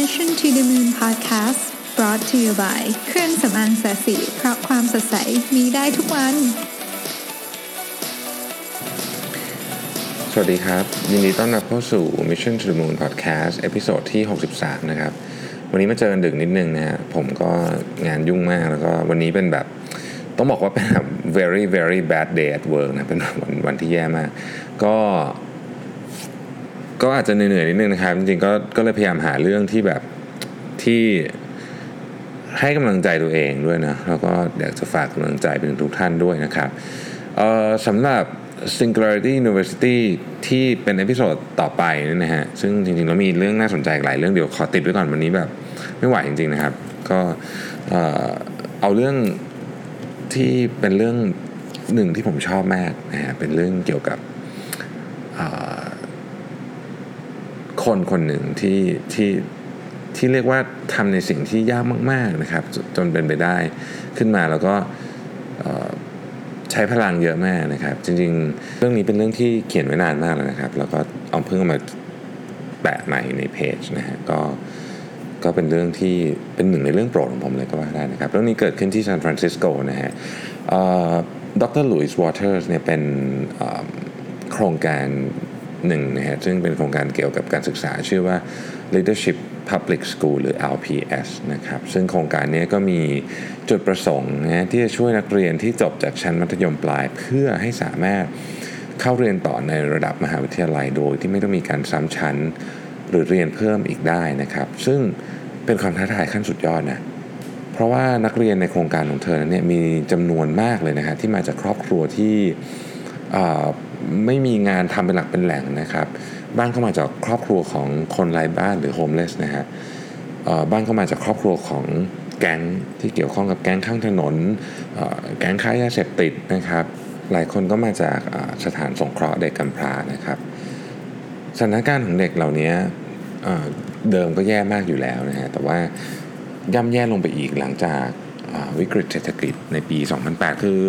Mission to the Moon Podcast brought to you by เครื่องสำอางแสสีเพราะความสดใสมีได้ทุกวัน สวัสดีครับ ยินดีต้อนรับเข้าสู่ Mission to the Moon Podcast เอพิโซดที่ 63 นะครับ วันนี้มาเจอกันดึกนิดนึงนะฮะผมก็งานยุ่งมากแล้วก็วันนี้เป็นแบบต้องบอกว่าเป็นแบบ very very bad day at work นะเป็นวันวันที่แย่มาก ก็ ก็อาจจะเหนื่อยๆนิดนึงนะครับจริงๆก็ก็เลยพยายามหาเรื่องที่แบบที่ให้กำลังใจตัวเองด้วยนะแล้วก็อยากจะฝากกำลังใจไปถึงทุกท่านด้วยนะครับสำหรับ Singularity University ที่เป็น episode ต่อไปนี่นะฮะซึ่งจริงๆแล้วมีเรื่องน่าสนใจหลายเรื่องเดี๋ยวขอติดไว้ก่อนวันนี้แบบไม่ไหวจริงๆนะครับ ก็เอาเรื่องที่เป็นเรื่องหนึ่งที่ผมชอบมากนะฮะเป็นเรื่องเกี่ยวกับ คนคนหนึ่งที่ที่ที่เรียกว่าทำในสิ่งที่ยากมาก ๆนะครับ จนเป็นไปได้ขึ้นมาแล้วก็ใช้พลังเยอะมากนะครับ จริงๆ เรื่องนี้เป็นเรื่องที่เขียนไว้นานมากแล้วนะครับ แล้วก็เอาเพิ่งเอามาแปะใหม่ในเพจนะฮะก็ก็เป็นเรื่องที่เป็นหนึ่งในเรื่องโปรดของผมเลยก็ว่าได้นะครับ เรื่องนี้เกิดขึ้นที่ซานฟรานซิสโกนะฮะดรลุยส์วอเตอร์สเนี่ยเป็นโครงการ หนึ่งนะฮะซึ่งเป็นโครงการเกี่ยวกับการศึกษาชื่อว่า Leadership Public School หรือ LPS นะครับซึ่งโครงการนี้ก็มีจุดประสงค์นะที่จะช่วยนักเรียนที่จบจากชั้นมัธยมปลาย เพื่อให้สามารถเข้าเรียนต่อในระดับมหาวิทยาลัยโดยที่ไม่ต้องมีการซ้ำชั้นหรือเรียนเพิ่มอีกได้นะครับ ซึ่งเป็นความท้าทายขั้นสุดยอดนะเพราะว่านักเรียนในโครงการของเธอนนเนี่ยมีจำนวนมากเลยนะฮะที่มาจากครอบครัวที่ ไม่มีงานทำเป็นหลักเป็นแหล่งนะครับ บ้านเข้ามาจากครอบครัวของคนไร้บ้านหรือโฮมเลสนะฮะบ้านเข้ามาจากครอบครัวของแก๊งที่เกี่ยวข้องกับแก๊งข้างถนนแก๊งค้ายาเสพติดนะครับ หลายคนก็มาจากสถานสงเคราะห์เด็กกำพร้านะครับสถานการณ์ของเด็กเหล่านี้เดิมก็แย่มากอยู่แล้วนะฮะแต่ว่าย่ำแย่ลงไปอีกหลังจากวิกฤตเศรษฐกิจในปี 2008 คือ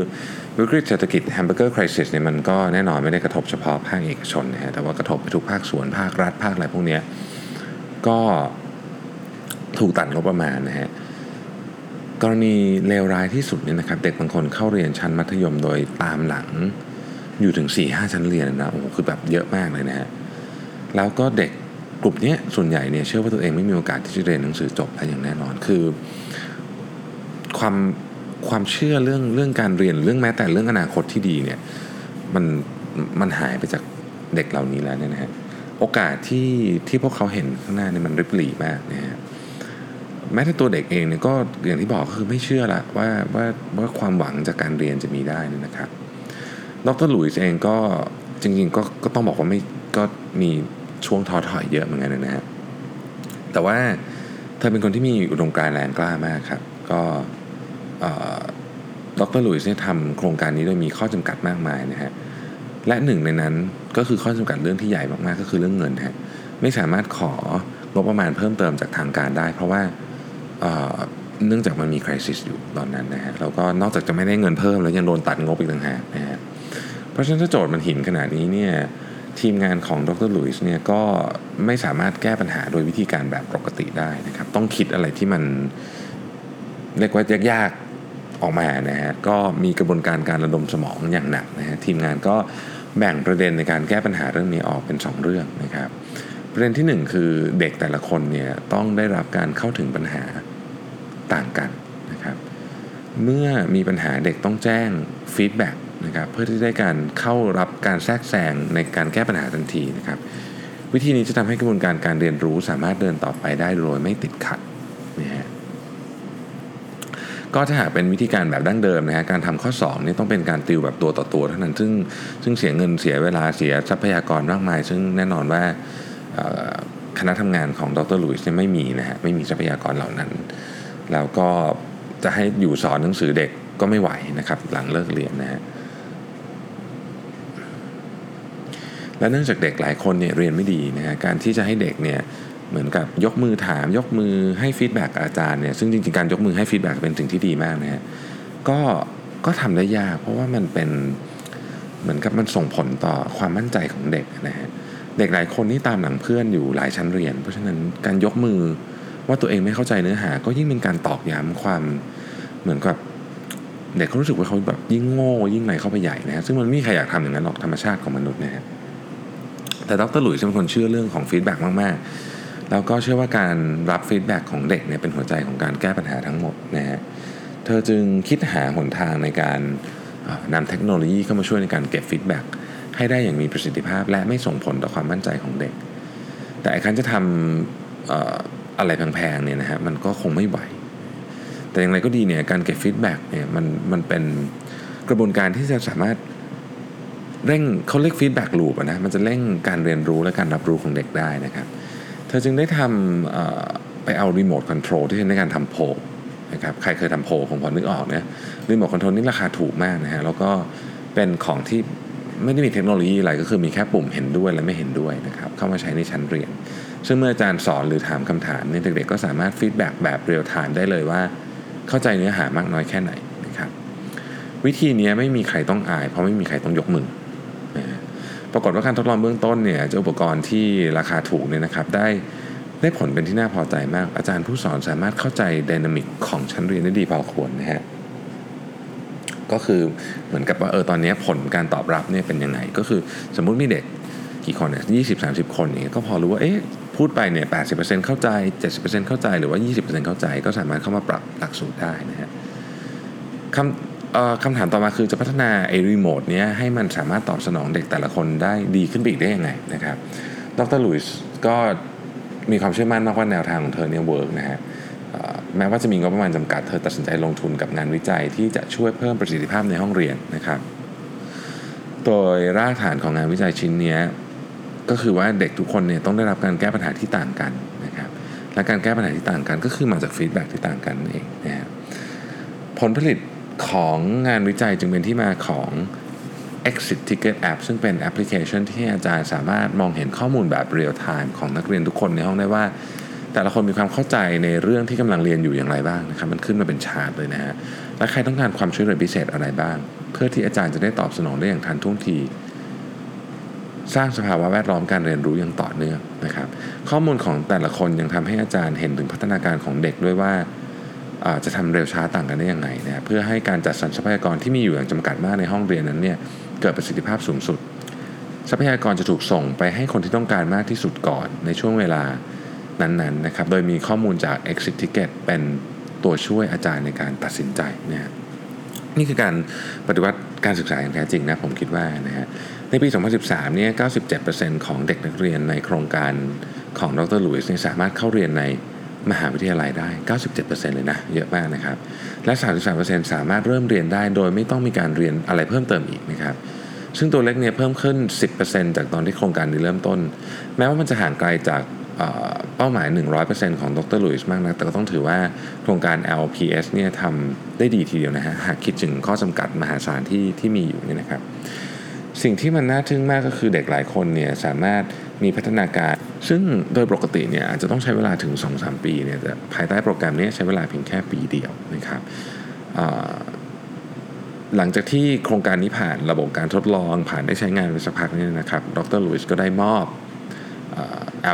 วิกฤตเศรษฐกิจแฮมเบอร์เกอร์คริสเนี่ยมันก็แน่นอนไม่ได้กระทบเฉพาะภาคเอกชนนะฮะแต่ว่ากระทบไปทุกภาคส่วนภาครัฐภาคอะไรพวกนี้ก็ถูกตัดงบประมาณนะฮะกรณีเลวร้ายที่สุดเนี่ยนะครับ เด็กบางคนเข้าเรียนชั้นมัธยมโดยตามหลังอยู่ถึง 4-5 ชั้นเรียนนะโอ้โหคือแบบเยอะมากเลยนะฮะแล้วก็เด็กกลุ่มนี้ส่วนใหญ่เนี่ยเชื่อว่าตัวเองไม่มีโอกาสที่จะเรียนหนังสือจบได้อย่างแน่นอนคือ ความ ความเชื่อเรื่องเรื่องการเรียนเรื่องแม้แต่เรื่องอนาคตที่ดีเนี่ยมันมันหายไปจากเด็กเหล่านี้แล้วเนี่ยนะฮะโอกาสที่ที่พวกเขาเห็นข้างหน้าเนี่ยมันริบหรี่มากนะฮะแม้แต่ตัวเด็กเองเนี่ยก็อย่างที่บอกก็คือไม่เชื่อละว่าว่าว่าความหวังจากการเรียนจะมีได้เนยนะครับดรหลุยส์เองก็จริงๆก็ก็ต้องบอกว่าไม่ก็มีช่วงท้อถอยเยอะเหมือนกันนะฮะแต่ว่าเธอเป็นคนที่มีอุดมการณ์แรงกล้ามากครับ ก็ ดรลุยส์เนี่ยทำโครงการนี้โดยมีข้อจำกัดมากมายนะฮะและหนึ่งในนั้นก็คือข้อจำกัดเรื่องที่ใหญ่มากๆก็คือเรื่องเงินฮะไม่สามารถของบประมาณเพิ่มเติมจากทางการได้ เพราะว่าเนื่องจากมันมีคริสิสอยู่ตอนนั้นนะฮะแล้วก็นอกจากจะไม่ได้เงินเพิ่มแล้วยังโดนตัดงบอีกต่างหากนะฮะเพราะฉะนั้นถ้าโจทย์มันหินขนาดนี้เนี่ยทีมงานของดรลุยส์เนี่ยก็ไม่สามารถแก้ปัญหาโดยวิธีการแบบปกติได้นะครับต้องคิดอะไรที่มันเรียกว่ายาก ออกมานะฮะก็มีกระบวนการการระดมสมองอย่างหนักนะฮะทีมงานก็แบ่งประเด็นในการแก้ปัญหาเรื่องนี้ออกเป็น 2 เรื่องนะครับ ประเด็นที่ 1 คือเด็กแต่ละคนเนี่ยต้องได้รับการเข้าถึงปัญหาต่างกันนะครับ เมื่อมีปัญหาเด็กต้องแจ้ง feedback นะครับเพื่อที่ได้การเข้ารับการแทรกแซงในการแก้ปัญหาทันทีนะครับ วิธีนี้จะทำให้กระบวนการการเรียนรู้สามารถเดินต่อไปได้โดยไม่ติดขัดนะฮะ ก็ถ้าหากเป็นวิธีการแบบดั้งเดิมนะฮะการทำข้อสอบนี่ต้องเป็นการติวแบบตัวต่อตัวเท่านั้น ซึ่งซึ่งเสียเงินเสียเวลาเสียทรัพยากรมากมาย ซึ่งแน่นอนว่าคณะทำงานของดรลุยส์ไม่มีนะฮะไม่มีทรัพยากรเหล่านั้น แล้วก็จะให้อยู่สอนหนังสือเด็กก็ไม่ไหวนะครับ หลังเลิกเรียนนะฮะและเนื่องจากเด็กหลายคนเนี่ยเรียนไม่ดีนะฮะการที่จะให้เด็กเนี่ย เหมือนกับยกมือถามยกมือให้ feedback อาจารย์เนี่ยซึ่งจริงๆการยกมือให้ feedback เป็นสิ่งที่ดีมากนะฮะก็ก็ทำได้ยากเพราะว่ามันเป็นเหมือนกับมันส่งผลต่อความมั่นใจของเด็กนะฮะเด็กหลายคนนี่ตามหลังเพื่อนอยู่หลายชั้นเรียน เพราะฉะนั้นการยกมือว่าตัวเองไม่เข้าใจเนื้อหา ก็ยิ่งเป็นการตอกย้ำความเหมือนกับเด็กเขารู้สึกว่าเขาแบบยิ่งโง่ยิ่งไหนเข้าไปใหญ่นะฮะซึ่งมันไม่มีใครอยากทำอย่างนั้นหรอกธรรมชาติของมนุษย์นะฮะแต่ดรลุยส์เป็นคนเชื่อเรื่องของ feedback มากๆ แล้วก็เชื่อว่าการรับ feedback ของเด็กเนี่ยเป็นหัวใจของการแก้ปัญหาทั้งหมดนะฮะเธอจึงคิดหาหนทางในการนำเทคโนโลยีเข้ามาช่วยในการเก็บ feedback ให้ได้อย่างมีประสิทธิภาพ และไม่ส่งผลต่อความมั่นใจของเด็ก แต่การจะทำอะไรแพงๆเนี่ยนะฮะมันก็คงไม่ไหว แต่อย่างไรก็ดีเนี่ยการเก็บ feedback เนี่ยมันมันเป็นกระบวนการที่จะสามารถเร่งเขาเรียก feedback loop นะมันจะเร่งการเรียนรู้และการรับรู้ของเด็กได้นะครับเธอจึงได้ทำไปเอารีโมทคอนโทรลที่ใช้ในการทำโพลนะครับใครเคยทำโพลคงพอนึกออกเนี่ยรีโมทคอนโทรลนี่ราคาถูกมากนะฮะแล้วก็เป็นของที่ไม่ได้มีเทคโนโลยีอะไรก็คือมีแค่ปุ่มเห็นด้วยและไม่เห็นด้วยนะครับเข้ามาใช้ในชั้นเรียน ซึ่งเมื่ออาจารย์สอนหรือถามคำถามเนี่ยเด็กๆก็สามารถ feedback แบบ real-time ได้เลยว่า เข้าใจเนื้อหามากน้อยแค่ไหนนะครับวิธีนี้ไม่มีใครต้องอาย เพราะไม่มีใครต้องยกมือ ปรากฏว่าการทดลองเบื้องต้นเนี่ยเจ้าอุปกรณ์ที่ราคาถูกเนี่ยนะครับได้ได้ผลเป็นที่น่าพอใจมาก อาจารย์ผู้สอนสามารถเข้าใจ dynamic ของชั้นเรียนได้ดีพอควรนะฮะก็คือเหมือนกับว่าเออตอนนี้ผลการตอบรับเนี่ยเป็นยังไง ก็คือสมมุติมีเด็กกี่คนเนี่ยยี่สิบสามสิบคนเนี่ยก็พอรู้ว่าเอ๊ะพูดไปเนี่ยแปดสิบเปอร์เซ็นต์เข้าใจเจ็ดสิบเปอร์เซ็นต์เข้าใจหรือว่ายี่สิบเปอร์เซ็นต์เข้าใจ ก็สามารถเข้ามาปรับหลักสูตรได้นะฮะคำ คำถามต่อมาคือจะพัฒนาไอ้รีโมทเนี้ยให้มันสามารถตอบสนองเด็กแต่ละคนได้ดีขึ้นไปอีกได้ยังไงนะครับ ดรลุยส์ก็มีความเชื่อมั่นมากว่าแนวทางของเธอเนี่ย work นะฮะแม้ว่าจะมีงบประมาณจำกัดเธอตัดสินใจลงทุนกับงานวิจัยที่จะช่วยเพิ่มประสิทธิภาพในห้องเรียนนะครับ โดยรากฐานของงานวิจัยชิ้นนี้ก็คือว่าเด็กทุกคนเนี่ยต้องได้รับการแก้ปัญหาที่ต่างกันนะครับ และการแก้ปัญหาที่ต่างกันก็คือมาจาก feedback ที่ต่างกันเองนะครับผลผลิต ของงานวิจัยจึงเป็นที่มาของ Exit Ticket App ซึ่งเป็นแอปพลิเคชันที่อาจารย์สามารถมองเห็นข้อมูลแบบ real-time ของนักเรียนทุกคนในห้องได้ว่า แต่ละคนมีความเข้าใจในเรื่องที่กำลังเรียนอยู่อย่างไรบ้างนะครับมันขึ้นมาเป็นชาร์ตเลยนะฮะและใครต้องการความช่วยเหลือพิเศษอะไรบ้าง เพื่อที่อาจารย์จะได้ตอบสนองได้อย่างทันท่วงที สร้างสภาวะแวดล้อมการเรียนรู้อย่างต่อเนื่องนะครับ ข้อมูลของแต่ละคนยังทำให้อาจารย์เห็นถึงพัฒนาการของเด็กด้วยว่า จะทำเร็วช้าต่างกันได้ยังไงนะเพื่อให้การจัดสรรทรัพยากรที่มีอยู่อย่างจำกัดมากในห้องเรียนนั้นเนี่ยเกิดประสิทธิภาพสูงสุด ทรัพยากรจะถูกส่งไปให้คนที่ต้องการมากที่สุดก่อนในช่วงเวลานั้นๆนะครับ โดยมีข้อมูลจาก Exit Ticket เป็นตัวช่วยอาจารย์ในการตัดสินใจนะนี่คือการปฏิวัติการศึกษาอย่างแท้จริงนะผมคิดว่านะฮะในปี 2013 เนี่ย 97%ของเด็กนักเรียนในโครงการของดรลุยส์สามารถเข้าเรียนใน มหาวิทยาลัยได้ 97%เลยนะ เยอะมากนะครับ และ 33%สามารถเริ่มเรียนได้ โดยไม่ต้องมีการเรียนอะไรเพิ่มเติมอีกนะครับ ซึ่งตัวเล็กเนี่ยเพิ่มขึ้น 10%จากตอนที่โครงการนี้เริ่มต้น แม้ว่ามันจะห่างไกลจากเป้าหมาย 100%ของดรลุยส์มากนะ แต่ก็ต้องถือว่าโครงการ LPS เนี่ยทำได้ดีทีเดียวนะฮะ หากคิดถึงข้อจำกัดมหาศาลที่ที่มีอยู่นี่นะครับ สิ่งที่มันน่าทึ่งมากก็คือเด็กหลายคนเนี่ยสามารถ มีพัฒนาการ ซึ่งโดยปกติเนี่ยอาจจะต้องใช้เวลาถึง 2-3 ปีเนี่ยแต่ภายใต้โปรแกรมนี้ใช้เวลาเพียงแค่ปีเดียวนะครับหลังจากที่โครงการนี้ผ่านระบบการทดลองผ่านได้ใช้งานไปสักพักนี่นะครับดรลุยส์ก็ได้มอบ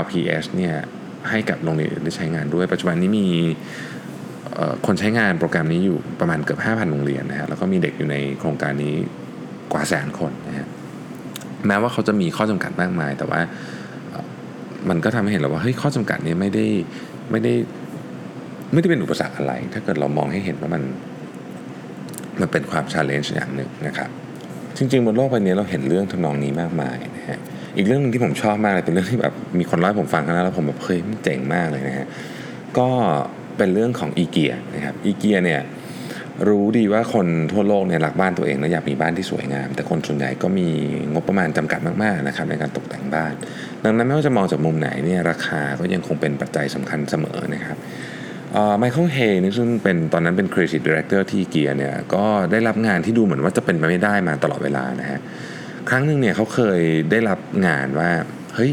LPS เนี่ยให้กับโรงเรียนได้ใช้งานด้วย ปัจจุบันนี้มีคนใช้งานโปรแกรมนี้อยู่ประมาณเกือบ 5,000 โรงเรียนนะฮะแล้วก็มีเด็กอยู่ในโครงการนี้กว่าแสนคนนะฮะ แม้ว่าเขาจะมีข้อจำกัดมากมาย แต่ว่ามันก็ทำให้เห็นแล้วว่าเฮ้ยข้อจำกัดนี้ไม่ได้ไม่ได้ไม่ได้เป็นอุปสรรคอะไร ถ้าเกิดเรามองให้เห็นว่ามันมันเป็นความ challenge อย่างหนึ่งนะครับจริงๆบนโลกใบนี้เราเห็นเรื่องทำนองนี้มากมายนะฮะอีกเรื่องนึงที่ผมชอบมากเลยเป็นเรื่องที่แบบมีคนเล่าผมฟังครั้งแรกแล้วผมแบบเฮ้ยมันเจ๋งมากเลยนะฮะก็เป็นเรื่องของอีเกียนะครับอีเกียเนี่ย รู้ดีว่าคนทั่วโลกเนี่ยรักบ้านตัวเองและอยากมีบ้านที่สวยงาม แต่คนส่วนใหญ่ก็มีงบประมาณจำกัดมากๆนะครับในการตกแต่งบ้าน ดังนั้นไม่ว่าจะมองจากมุมไหนเนี่ยราคาก็ยังคงเป็นปัจจัยสำคัญเสมอนะครับไมเคิลเฮนี่ซึ่งเป็นตอนนั้นเป็น Creative Director ที่เกียร์เนี่ยก็ได้รับงานที่ดูเหมือนว่าจะเป็นไปไม่ได้มาตลอดเวลานะฮะครั้งหนึ่งเนี่ยเขาเคยได้รับงานว่าเฮ้ย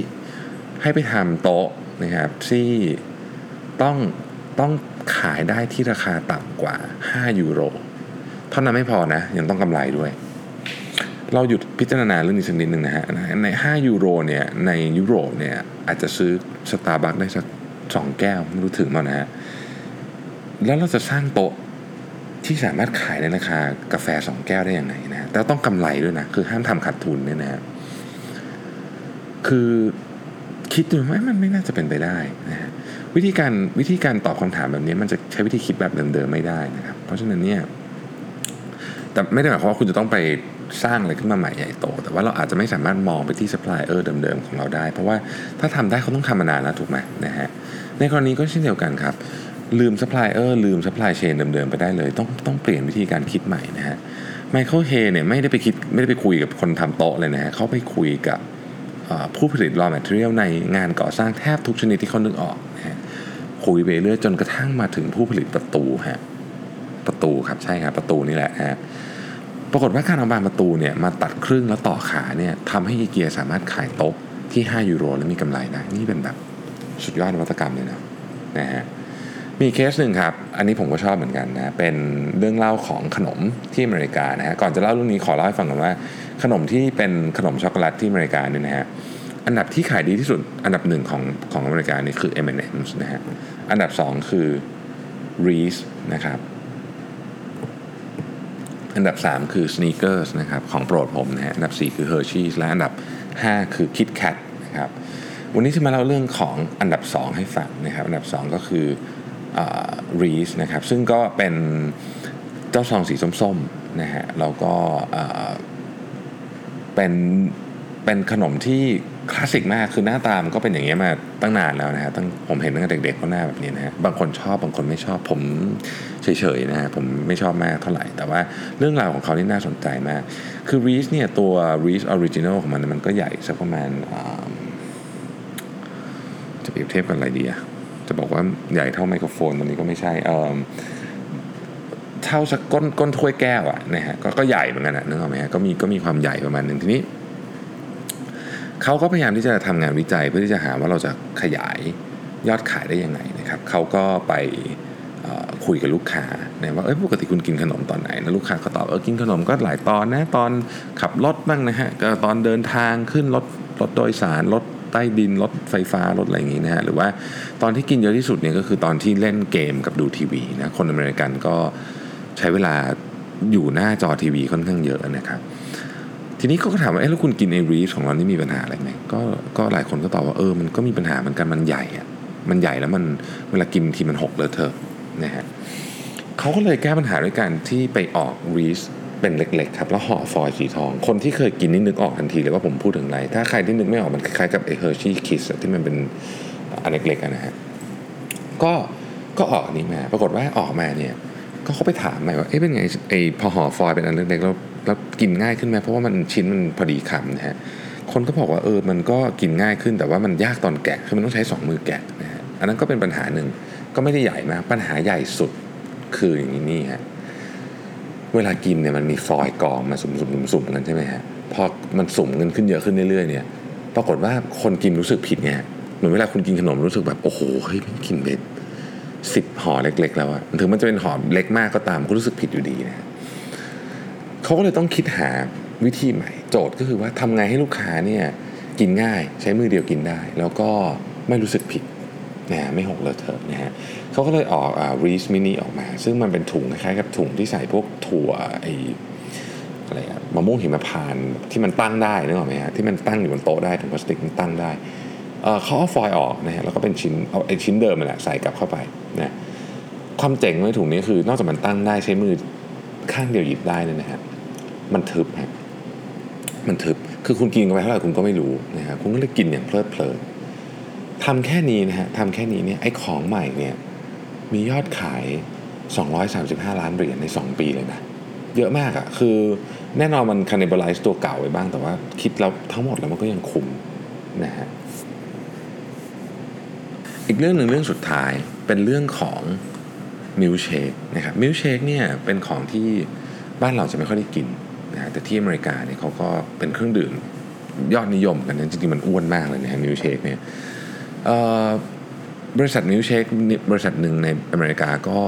ให้ไปทำโต๊ะนะครับที่ต้องต้อง ขายได้ที่ราคาต่ำกว่า 5 ยูโร เท่านั้นไม่พอนะ ยังต้องกำไรด้วย เราหยุดพิจารณาเรื่องนี้สักนิดหนึ่งนะฮะ ใน 5 ยูโรเนี่ย ในยุโรปเนี่ย อาจจะซื้อสตาร์บัคได้สักสองแก้ว ไม่รู้ถึงมั้นะฮะ แล้วเราจะสร้างโต๊ะที่สามารถขายในราคากาแฟสองแก้วได้อยังไงนะแต่ต้องกำไรด้วยนะ คือห้ามทำขาดทุนเนี่ยนะคือคิดดูว่ามันไม่น่าจะเป็นไปได้นะฮะ วิธีการวิธีการตอบคำถามแบบนี้มันจะใช้วิธีคิดแบบเดิมๆไม่ได้นะครับ เพราะฉะนั้นเนี่ยแต่ไม่ได้หมายความว่าคุณจะต้องไปสร้างอะไรขึ้นมาใหม่ใหญ่โต แต่ว่าเราอาจจะไม่สามารถมองไปที่ซัพพลายเออร์เดิมๆของเราได้ เพราะว่าถ้าทำได้เขาต้องทำมานานแล้วถูกไหมนะฮะในกรณีก็เช่นเดียวกันครับ ลืมซัพพลายเออร์ลืม supply chain เดิมๆไปได้เลย ต้องต้องเปลี่ยนวิธีการคิดใหม่นะฮะไมเคิลเฮเนี่ยไม่ได้ไปคิดไม่ได้ไปคุยกับคนทำโต๊ะเลยนะฮะเขาไปคุยกับผู้ผลิต raw material ในงานก่อสร้างแทบทุกชนิดที่เขานึกออก คุยไปเรื่อยจนกระทั่งมาถึงผู้ผลิตประตูฮะประตูครับใช่ครับประตูนี่แหละฮะปรากฏว่าการเอาบานประตูเนี่ยมาตัดครึ่งแล้วต่อขาเนี่ยทำให้อีเกียสามารถขายโต๊ะที่ 5 ยูโรแล้วมีกำไรได้นี่เป็นแบบสุดยอดนวัตกรรมเลยนะนะฮะมีเคสหนึ่งครับ อันนี้ผมก็ชอบเหมือนกันนะ เป็นเรื่องเล่าของขนมที่อเมริกานะฮะ ก่อนจะเล่าเรื่องนี้ขอเล่าให้ฟังก่อนว่า ขนมที่เป็นขนมช็อกโกแลตที่อเมริกาเนี่ยนะฮะ อันดับที่ขายดีที่สุดอันดับหนึ่งของของอเมริกานี่คือ M&M's นะฮะอันดับสองคือ Reese นะครับอันดับ 3 คือ Sneakers นะครับของโปรดผมนะฮะอันดับ 4 คือ Hershey's และอันดับ 5 คือ Kit Kat นะครับวันนี้จะมาเล่าเรื่องของอันดับ 2 ให้ฟังนะครับอันดับ 2 ก็คือ Reese นะครับซึ่งก็เป็นเจ้าซองสีส้มๆนะฮะแล้วก็เป็นเป็นขนมที่ คลาสสิกมากคือหน้าตามก็เป็นอย่างเงี้ยมาตั้งนานแล้วนะฮะตั้งผมเห็นตั้งแต่เด็กๆก็หน้าแบบนี้นะฮะบางคนชอบบางคนไม่ชอบผมเฉยๆนะฮะผมไม่ชอบมากเท่าไหร่ แต่ว่าเรื่องราวของเขานี่น่าสนใจมาก คือ Reese เนี่ยตัว Reese Original ของมันมันก็ใหญ่สักประมาณจะเปรียบเทียบกันอะไรดีอะจะบอกว่าใหญ่เท่าไมโครโฟนตรงนี้ก็ไม่ใช่เเท่าสักก้นก้นถ้วยแก้วอะนะฮะกก็ใหญ่เหมือนกันนะนึกออกไหมฮะก็มีก็มีความใหญ่ประมาณหนึ่งทีนี้ เขาก็พยายามที่จะทำงานวิจัยเพื่อที่จะหาว่าเราจะขยายยอดขายได้ยังไงนะครับเขาก็ไปคุยกับลูกค้านี่ยว่าเอ้ยปกติคุณกินขนมตอนไหนแล้วลูกค้าก็ตอบเออกินขนมก็หลายตอนนะตอนขับรถบ้างนะฮะก็ตอนเดินทางขึ้นรถรถโดยสารรถใต้ดินรถไฟฟ้ารถอะไรอย่างงี้นะฮะหรือว่าตอนที่กินเยอะที่สุดเนี่ยก็คือตอนที่เล่นเกมกับดูทีวีนะคนอเมริกันก็ใช้เวลาอยู่หน้าจอทีวีค่อนข้างเยอะนะครับ ทีนี้ก็ถามว่าเอ๊ะแล้วคุณกินไอ้ Reese's ของเรานี่มีปัญหาอะไรไหมก็ก็หลายคนก็ตอบว่าเออมันก็มีปัญหาเหมือนกันมันใหญ่อะมันใหญ่แล้วมันเวลากินทีมันหกเลอะเทอะนะฮะเขาก็เลยแก้ปัญหาด้วยการที่ไปออก Reese's เป็นเล็กๆครับแล้วห่อฟอยล์สีทอง คนที่เคยกินนี่นึกออกทันทีเลยว่าผมพูดถึงอะไร ถ้าใครที่นึกไม่ออกมันคล้ายๆกับไอ้ Hershey's Kisses ที่มันเป็นอันเล็กๆนะฮะก็ก็ออกอันนี้มา ปรากฏว่าออกมาเนี่ยก็เขาไปถามใหม่ว่าเอ๊ะเป็นไงไอพอห่อฟอยล์เป็นอันเล็กๆแล้ว แล้วกินง่ายขึ้นไหมเพราะว่ามันชิ้นมันพอดีคำนะฮะคนก็บอกว่าเออมันก็กินง่ายขึ้นแต่ว่ามันยากตอนแกะคือมันต้องใช้ 2 มือแกะนะฮะอันนั้นก็เป็นปัญหาหนึ่งก็ไม่ได้ใหญ่มากปัญหาใหญ่สุดคืออย่างนี้นี่ฮะเวลากินเนี่ยมันมีฟอยล์กองมาสุ่มๆๆกันใช่ไหมฮะพอมันสุ่มเงินขึ้นเยอะขึ้นเรื่อยๆเนี่ยปรากฏว่าคนกินรู้สึกผิดไงเหมือนเวลาคุณกินขนมรู้สึกแบบโอ้โหเฮ้ยกินไปสิบห่อเล็ก ๆ แล้วอะถึงมันจะเป็นห่อเล็กมากก็ตามก็รู้สึกผิดอยู่ดีนะ เขาก็เลยต้องคิดหาวิธีใหม่ โจทย์ก็คือว่าทำไงให้ลูกค้าเนี่ยกินง่ายใช้มือเดียวกินได้ แล้วก็ไม่รู้สึกผิดนะไม่หกเลอะเทอะนะฮะเขาก็เลยออกอ่ารีสมินิออกมา ซึ่งมันเป็นถุงคล้ายๆกับถุงที่ใส่พวกถั่วไออะไรอะมะม่วงหิมพานที่มันตั้งได้นึกออกไหมฮะที่มันตั้งอยู่บนโต๊ะได้ถุงพลาสติกมันตั้งได้เขาเอาฟอยล์ออกนะฮะแล้วก็เป็นชิ้นเอาไอชิ้นเดิมมาแหละใส่กลับเข้าไปนะความเจ๋งในถุงนี้คือนอกจากมันตั้งได้ใช้มือข้างเดียวหยิบได้เนี่ยนะฮะ มันทึบฮะมันทึบคือคุณกินไปเท่าไหร่คุณก็ไม่รู้นะฮะคุณก็เลยกินอย่างเพลิดเพลินทำแค่นี้นะฮะทำแค่นี้เนี่ยไอ้ของใหม่เนี่ยมียอดขาย 235 ล้านเหรียญใน 2 ปีเลยนะเยอะมากอะ่ะคือแน่นอนมันคันเนเบลไลซ์ตัวเก่าไปบ้าง แต่ว่าคิดแล้วทั้งหมดแล้วมันก็ยังคุ้มนะฮะอีกเรื่องหนึ่งเรื่องสุดท้ายเป็นเรื่องของมิลเชคนะครับมิลเชคเนี่ยเป็นของที่บ้านเราจะไม่ค่อยได้กิน นะแต่ที่อเมริกาเนี่ยเขาก็เป็นเครื่องดื่มยอดนิยมกันนะจริงๆมันอ้วนมากเลยนะมิลเชคเนี่ยบริษัทมิลเชคบริษัทหนึ่งในอเมริกาก็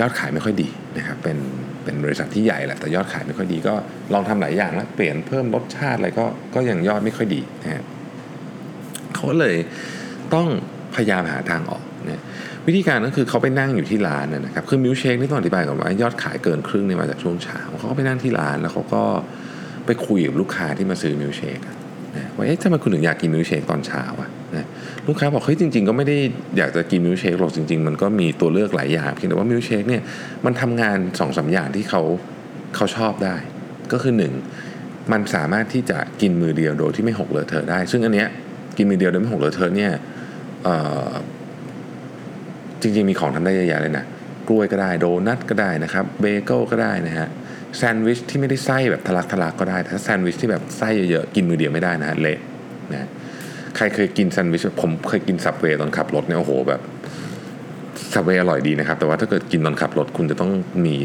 ยอดขายไม่ค่อยดีนะครับเป็นเป็นบริษัทที่ใหญ่แหละแต่ยอดขายไม่ค่อยดีก็ลองทำหลายอย่างแล้วเปลี่ยนเพิ่มรสชาติอะไรก็ก็ยังยอดไม่ค่อยดีนะฮะเขาเลยต้องพยายามหาทางออกเนี่ย วิธีการก็คือเขาไปนั่งอยู่ที่ร้านนะครับคือมิลเชคนี่ต้องอธิบายก่อนว่ายอดขายเกินครึ่งเนี่ยมาจากช่วงเช้าเขาก็ไปนั่งที่ร้านแล้วเขาก็ไปคุยกับลูกค้าที่มาซื้อมิลเชคนะว่าเอ๊ะทำไมคุณถึงอยากกินมิลเชคตอนเช้าอะนะลูกค้าบอกเฮ้ยจริง ๆ ก็ไม่ได้อยากจะกินมิลเชคหรอกจริง ๆ มันก็มีตัวเลือกหลายอย่างเพียงแต่ว่ามิลเชคเนี่ยมันทำงานสองสามอย่างที่เขาเขาชอบได้ ก็คือ 1 มันสามารถที่จะกินมือเดียวโดยที่ไม่หกเลอะเทอะได้ ซึ่งอันเนี้ยกินมือเดียวโดยไม่หกเลอะเทอะเนี่ย จริงๆมีของทำได้เยอะแยะเลยนะกล้วยก็ได้โดนัทก็ได้นะครับเบเกิลก็ได้นะฮะแซนด์วิชที่ไม่ได้ไส้แบบทะลักทะลักก็ได้ถ้าแซนด์วิชที่แบบไส้เยอะๆกินมือเดียวไม่ได้นะเละนะใครเคยกินแซนด์วิชผมเคยกิน Subway ตอนขับรถเนี่ยโอ้โหแบบSubway อร่อยดีนะครับ แต่ว่าถ้าเกิดกินตอนขับรถคุณจะต้องมี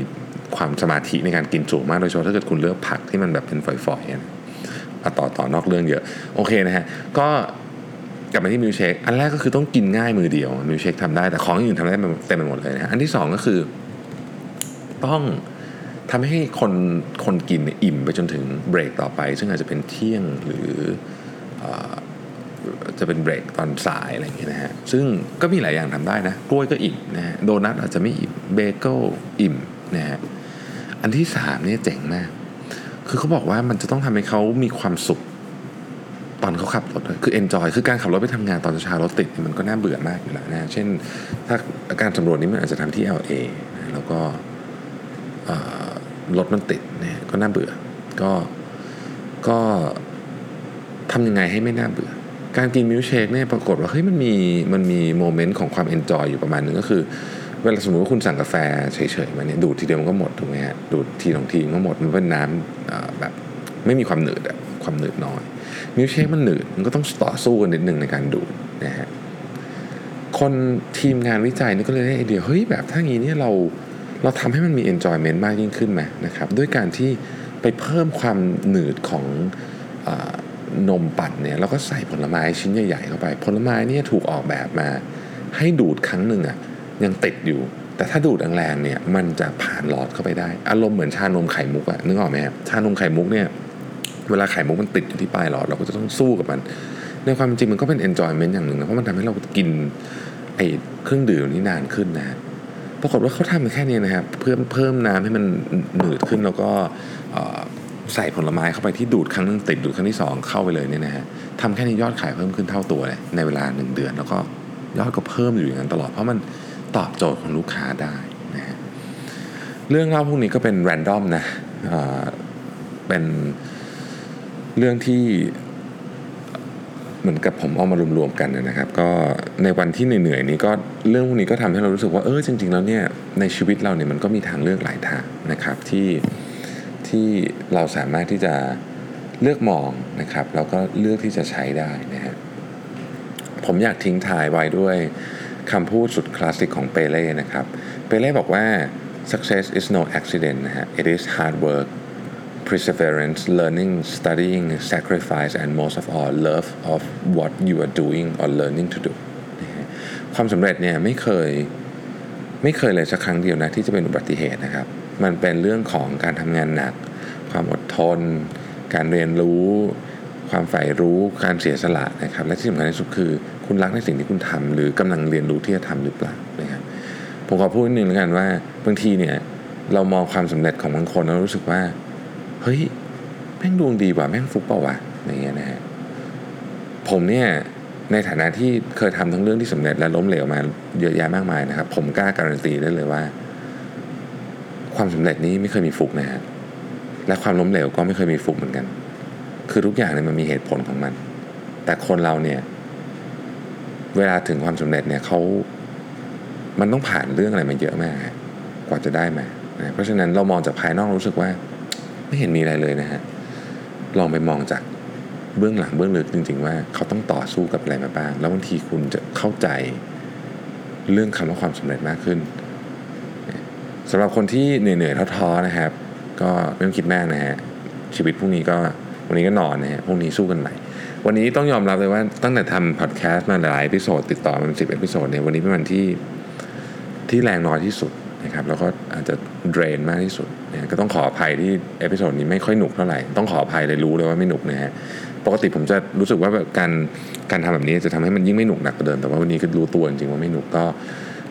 ความสมาธิในการกินสูงมากโดยเฉพาะถ้าเกิดคุณเลือกผักที่มันแบบเป็นฝอยๆนะต่อต่อนอกเรื่องเยอะ โอเคนะฮะก็ กลับมาที่มิลเชคอันแรกก็คือต้องกินง่ายมือเดียวมิลเชคทำได้แต่ของอื่นทำได้เต็มไปหมดเลยนะอันที่2ก็คือต้องทำให้คนคนกินอิ่มไปจนถึงเบรกต่อไป ซึ่งอาจจะเป็นเที่ยงหรือจะเป็นเบรกตอนสายอะไรอย่างเงี้ยนะฮะซึ่งก็มีหลายอย่างทำได้นะกล้วยก็อิ่มนะฮะโดนัทอาจจะไม่อิ่มเบเกิลอิ่มนะฮะอันที่สามเนี่ยเจ๋งมาก คือเขาบอกว่ามันจะต้องทำให้เขามีความสุข ตอนเขาขับรถคือ enjoy คือการขับรถไปทำงานตอนเช้ารถติดมันก็น่าเบื่อมากอยู่แล้วนะเช่น ถ้าการสำรวจนี้มันอาจจะทำที่ LA นะแล้วก็รถมันติดเนี่ยก็น่าเบื่อ ก็ก็ทำยังไงให้ไม่น่าเบื่อ การกินมิลเชคเนี่ยปรากฏว่าเฮ้ยมันมีมันมี moment ของความ enjoy อยู่ประมาณนึงก็คือ เวลาสมมติว่าคุณสั่งกาแฟเฉยๆมาเนี่ยดูดทีเดียวมันก็หมดถูกไหมฮะดูดทีสองทีมันก็หมดมันเป็นน้ำแบบไม่มีความหนืดอะความหนืดน้อย มิลเชคมันหนืดมันก็ต้องต่อสู้กันนิดหนึ่งในการดูดนะฮะคนทีมงานวิจัยนี่ก็เลยได้ไอเดียเฮ้ยแบบถ้างี้เนี่ยเราเราทำให้มันมี enjoyment มากยิ่งขึ้นไหมนะครับด้วยการที่ไปเพิ่มความหนืดของนมปั่นเนี่ยแล้วก็ใส่ผลไม้ชิ้นใหญ่ๆเข้าไป ผลไม้เนี่ยถูกออกแบบมา ให้ดูดครั้งหนึ่งอะ่ะยังติดอยู่ แต่ถ้าดูดแรงๆเนี่ยมันจะผ่านหลอดเข้าไปได้ อารมณ์เหมือนชานมไข่มุกอะนึกออกไหมครับชานมไข่มุกเนี่ย เวลาไข่มุกมันติดอยู่ที่ปลายหลอดเราก็จะต้องสู้กับมัน ในความจริงมันก็เป็น enjoyment อย่างหนึ่งนะเพราะมันทำให้เรากินไอ้เครื่องดื่มนี้นานขึ้นนะปรากฏว่าเขาทำแค่นี้นะครับเพิ่มเพิ่มน้ำให้มันหนืดขึ้นแล้วก็ใส่ผลไม้เข้าไปที่ดูดครั้งนึงติดดูดครั้งที่ 2 เข้าไปเลยเนี่ยนะฮะทำแค่นี้ยอดขายเพิ่มขึ้นเท่าตัวเลยในเวลา 1 เดือน แล้วก็ยอดก็เพิ่มอยู่อย่างนั้นตลอดเพราะมันตอบโจทย์ของลูกค้าได้นะฮะเรื่องเล่าพวกนี้ก็เป็นแรนดอมนะเป็น เรื่องที่เหมือนกับผมเอามารวมๆกันนะครับ ก็ในวันที่เหนื่อยๆนี้ก็เรื่องพวกนี้ก็ทำให้เรารู้สึกว่าเออจริง ๆ แล้วเนี่ยในชีวิตเราเนี่ยมันก็มีทางเลือกหลายทางนะครับที่ที่เราสามารถที่จะเลือกมองนะครับแล้วก็เลือกที่จะใช้ได้นะฮะผมอยากทิ้งท้ายไว้ด้วยคำพูดสุดคลาสสิกของเปเล่นะครับ เปเล่บอกว่า success is no accident นะฮะ it is hard work perseverance learning studying sacrifice and most of all love of what you are doing or learning to do ความสำเร็จเนี่ยไม่เคยไม่เคยเลยสักครั้งเดียวนะที่จะเป็นอุบัติเหตุนะครับ มันเป็นเรื่องของการทำงานหนัก ความอดทน การเรียนรู้ ความใฝ่รู้การเสียสละนะครับ และที่สำคัญที่สุดคือ คุณรักในสิ่งที่คุณทำหรือกำลังเรียนรู้ที่จะทำหรือเปล่านะครับผมขอพูดนิดนึงแล้วกันว่าบางทีเนี่ยเรามองความสำเร็จของบางคนแล้วรู้สึกว่า เฮ้ยแม่งดวงดีว่าแม่งฟุกเปล่าวะอย่างเงี้ยนะฮะผมเนี่ยในฐานะที่เคยทำทั้งเรื่องที่สำเร็จและล้มเหลวมาเยอะแยะมากมายนะครับ ผมกล้าการันตีได้เลยว่า ความสำเร็จนี้ไม่เคยมีฟุกนะฮะและความล้มเหลวก็ไม่เคยมีฟุกเหมือนกัน คือทุกอย่างเนี่ยมันมีเหตุผลของมัน แต่คนเราเนี่ย เวลาถึงความสำเร็จเนี่ยเขามันต้องผ่านเรื่องอะไรมาเยอะมากกว่าจะได้มานะเพราะฉะนั้นเรามองจากภายนอกรู้สึกว่า ไม่เห็นมีอะไรเลยนะฮะลองไปมองจากเบื้องหลังเบื้องลึกจริง ๆ ว่าเขาต้องต่อสู้กับอะไรมาบ้าง แล้วบางทีคุณจะเข้าใจเรื่องคำว่าความสำเร็จมากขึ้นสำหรับคนที่เหนื่อยๆท้อๆนะครับ ก็ไม่ต้องคิดมากนะฮะชีวิตพรุ่งนี้ก็วันนี้ก็นอนนะฮะพรุ่งนี้สู้กันใหม่ วันนี้ต้องยอมรับเลยว่าตั้งแต่ทำพอดแคสต์มาหลาย episode ติดต่อมาเป็นสิบ episode เนี่ยวันนี้เป็นวันที่ที่แรงน้อยที่สุด นะครับแล้วก็อาจจะ drain มากที่สุดนะก็ต้องขออภัยที่ episode นี้ไม่ค่อยหนุกเท่าไหร่ ต้องขออภัยเลยรู้เลยว่าไม่หนุกนะฮะปกติผมจะรู้สึกว่าแบบการการทำแบบนี้จะทำให้มันยิ่งไม่หนุกหนักกว่าเดิมแต่ว่าวันนี้ก็รู้ตัวจริงๆว่าไม่หนุกก็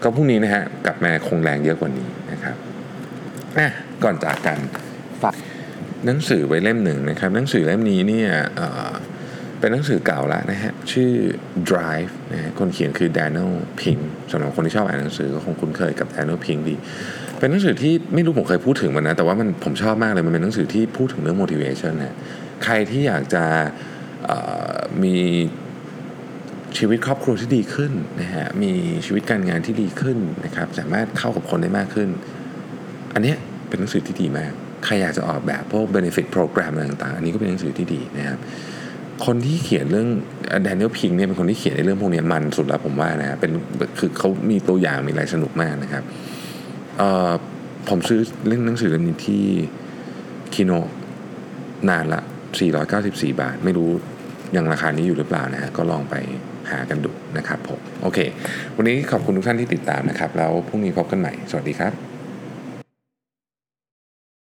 ก็พรุ่งนี้นะฮะกลับมาคงแรงเยอะกว่านี้นะครับอะก่อนจากกันฝากหนังสือไว้เล่มหนึ่งนะครับหนังสือเล่มนี้เนี่ย เป็นหนังสือเก่าแล้วนะฮะ ชื่อ Drive นะฮะคนเขียนคือ Daniel Pink สำหรับคนที่ชอบอ่านหนังสือก็คงคุ้นเคยกับ Daniel Pink ดี เป็นหนังสือที่ไม่รู้ผมเคยพูดถึงมันนะ แต่ว่ามันผมชอบมากเลย มันเป็นหนังสือที่พูดถึงเรื่อง motivation นะใครที่อยากจะมีชีวิตครอบครัวที่ดีขึ้นนะฮะ มีชีวิตการงานที่ดีขึ้นนะครับ สามารถเข้ากับคนได้มากขึ้น อันนี้เป็นหนังสือที่ดีมาก ใครอยากจะออกแบบพวก benefit program อะไรต่างๆ อันนี้ก็เป็นหนังสือที่ดีนะครับ คนที่เขียนเรื่องแดเนียลพิงเนี่ยเป็นคนที่เขียนในเรื่องพวกนี้มันสุดแล้วผมว่านะเป็นคือเขามีตัวอย่างมีอะไรสนุกมากนะครับเอ่อผมซื้อเล่นหนังสือเล่มนี้ที่คิโนนานละ 494 บาท ไม่รู้ยังราคานี้อยู่หรือเปล่านะฮะก็ลองไปหากันดูนะครับผม โอเค วันนี้ขอบคุณทุกท่านที่ติดตามนะครับ แล้วพรุ่งนี้พบกันใหม่ สวัสดีครับ